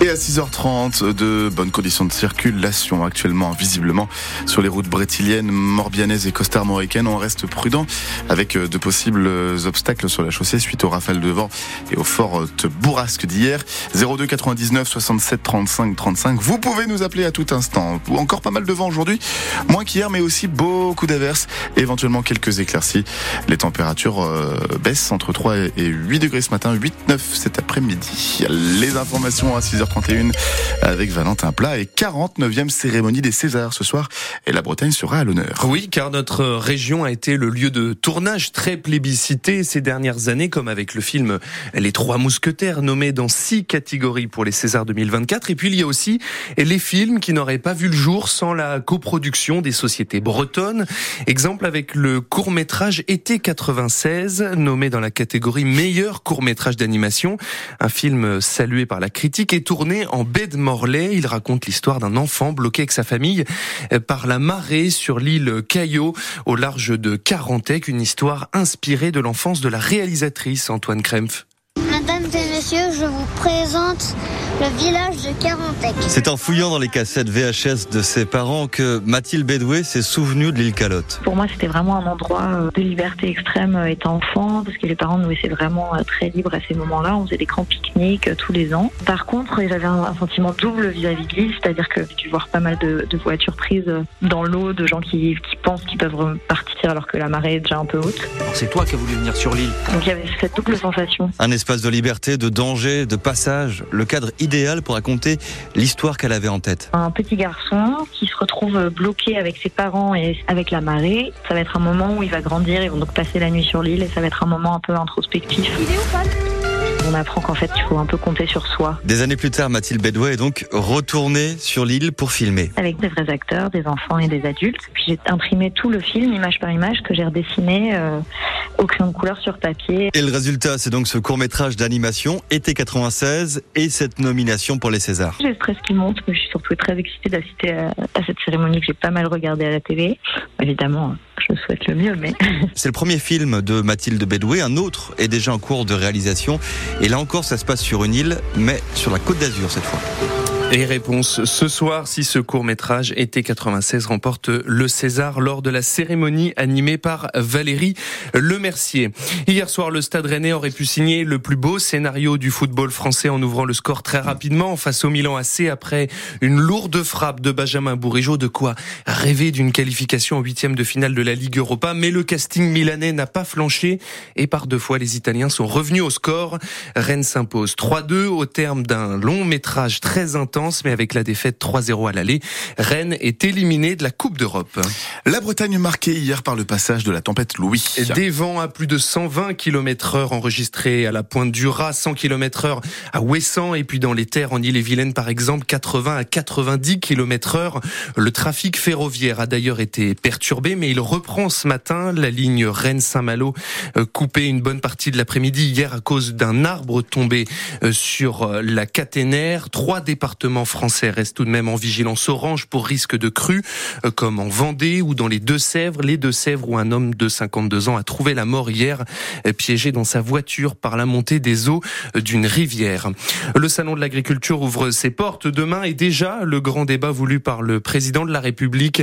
Et à 6h30, de bonnes conditions de circulation actuellement, visiblement, sur les routes brétiliennes, morbianaises et costarmoricaines. On reste prudent avec euh, de possibles obstacles sur la chaussée suite aux rafales de vent et aux fortes bourrasques d'hier. 02 99 67 35 35. Vous pouvez nous appeler à tout instant. Encore pas mal de vent aujourd'hui, moins qu'hier, mais aussi beaucoup d'averses, éventuellement quelques éclaircies. Les températures euh, baissent entre 3 et 8 degrés ce matin, 8-9 cet après-midi. Les informations à 6h 31 avec Valentin Plat et 49e cérémonie des Césars ce soir et la Bretagne sera à l'honneur. Oui, car notre région a été le lieu de tournage très plébiscité ces dernières années, comme avec le film Les Trois Mousquetaires, nommé dans six catégories pour les Césars 2024. Et puis il y a aussi les films qui n'auraient pas vu le jour sans la coproduction des sociétés bretonnes. Exemple avec le court métrage Été 96, nommé dans la catégorie meilleur court métrage d'animation, un film salué par la critique et tourné en baie de Morlaix. Il raconte l'histoire d'un enfant bloqué avec sa famille euh, par la marée sur l'île Caillot au large de Carantec, une histoire inspirée de l'enfance de la réalisatrice Antoine Krempf. Mesdames et messieurs, je vous présente le village de Carantec. C'est en fouillant dans les cassettes VHS de ses parents que Mathilde Bédoué s'est souvenue de l'île Calotte. Pour moi, c'était vraiment un endroit euh, de liberté extrême euh, étant enfant, parce que les parents nous laissaient vraiment euh, très libres à ces moments-là. On faisait des grands pique-niques tous les ans. Par contre, j'avais un sentiment double vis-à-vis de l'île, c'est-à-dire que j'ai dû voir pas mal de, voitures prises dans l'eau, de gens qui, qui pensent qu'ils peuvent partir alors que la marée est déjà un peu haute. C'est toi qui as voulu venir sur l'île. Donc il y avait cette double sensation. Un espace de liberté, de danger, de passage, le cadre idéal pour raconter l'histoire qu'elle avait en tête. Un petit garçon qui se retrouve bloqué avec ses parents et avec la marée. Ça va être un moment où il va grandir, ils vont donc passer la nuit sur l'île et ça va être un moment un peu introspectif. Il est où, on apprend qu'en fait, il faut un peu compter sur soi. Des années plus tard, Mathilde Bedouet est donc retournée sur l'île pour filmer. Avec des vrais acteurs, des enfants et des adultes. Puis j'ai imprimé tout le film, image par image, que j'ai redessiné euh, au crayon de couleur sur papier. Et le résultat, c'est donc ce court-métrage d'animation, été 96, et cette nomination pour les Césars. J'ai le stress qui monte, mais je suis surtout très excitée d'assister à, à, cette cérémonie que j'ai pas mal regardée à la télé. Évidemment, je souhaite le mieux, mais... C'est le premier film de Mathilde Bedoué, un autre est déjà en cours de réalisation. Et là encore, ça se passe sur une île, mais sur la côte d'Azur cette fois. Et réponse ce soir si ce court métrage été 96 remporte le César lors de la cérémonie animée par Valérie Lemercier. Hier soir, le Stade Rennais aurait pu signer le plus beau scénario du football français en ouvrant le score très rapidement face au Milan AC après une lourde frappe de Benjamin Bourigeau. De quoi rêver d'une qualification en huitième de finale de la Ligue Europa. Mais le casting milanais n'a pas flanché et par deux fois les Italiens sont revenus au score. Rennes s'impose 3-2 au terme d'un long métrage très intense mais avec la défaite 3-0 à l'aller, Rennes est éliminé de la Coupe d'Europe. La Bretagne marquée hier par le passage de la tempête Louis. Des vents à plus de 120 km heure enregistrés à la pointe du Raz, 100 km heure à Ouessant et puis dans les terres en Ille-et-Vilaine par exemple, 80 à 90 km heure. Le trafic ferroviaire a d'ailleurs été perturbé mais il reprend ce matin la ligne Rennes-Saint-Malo euh, coupée une bonne partie de l'après-midi hier à cause d'un arbre tombé euh, sur euh, la caténaire. Trois départements français reste tout de même en vigilance orange pour risque de crue, euh, comme en Vendée ou dans les Deux-Sèvres. Les Deux-Sèvres où un homme de 52 ans a trouvé la mort hier, euh, piégé dans sa voiture par la montée des eaux euh, d'une rivière. Le salon de l'agriculture ouvre ses portes demain et déjà le grand débat voulu par le président de la République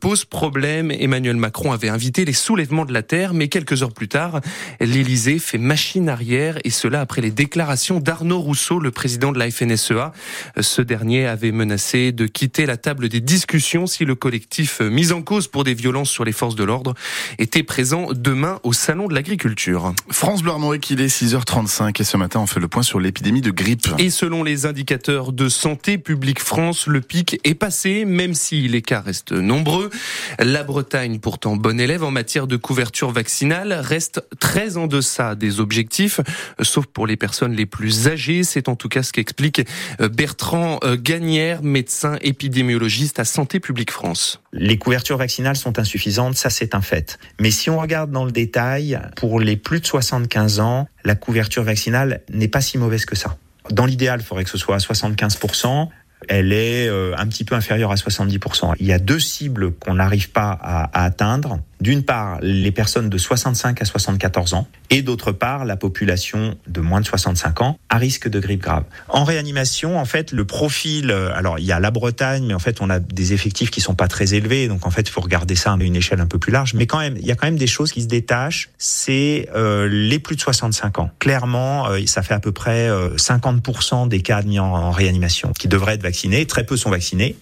pose problème. Emmanuel Macron avait invité les soulèvements de la terre, mais quelques heures plus tard, l'Élysée fait machine arrière et cela après les déclarations d'Arnaud Rousseau, le président de la FNSEA. Ce dernier avait menacé de quitter la table des discussions si le collectif mis en cause pour des violences sur les forces de l'ordre était présent demain au Salon de l'Agriculture. France Bleu Armorique, il est 6h35 et ce matin on fait le point sur l'épidémie de grippe. Et selon les indicateurs de Santé publique France, le pic est passé, même si les cas restent nombreux. La Bretagne, pourtant bonne élève en matière de couverture vaccinale, reste très en deçà des objectifs, sauf pour les personnes les plus âgées. C'est en tout cas ce qu'explique Bertrand euh, Gagnère, médecin épidémiologiste à Santé publique France. Les couvertures vaccinales sont insuffisantes, ça c'est un fait. Mais si on regarde dans le détail, pour les plus de 75 ans, la couverture vaccinale n'est pas si mauvaise que ça. Dans l'idéal, il faudrait que ce soit à 75% elle est euh, un petit peu inférieure à 70%. Il y a deux cibles qu'on n'arrive pas à, atteindre. D'une part, les personnes de 65 à 74 ans et d'autre part, la population de moins de 65 ans à risque de grippe grave. En réanimation, en fait, le profil, euh, alors il y a la Bretagne, mais en fait, on a des effectifs qui sont pas très élevés, donc en fait, il faut regarder ça à une échelle un peu plus large. Mais quand même, il y a quand même des choses qui se détachent. C'est euh, les plus de 65 ans. Clairement, euh, ça fait à peu près 50% des cas admis en, en réanimation qui devraient être vaccinés. Très peu sont vaccinés.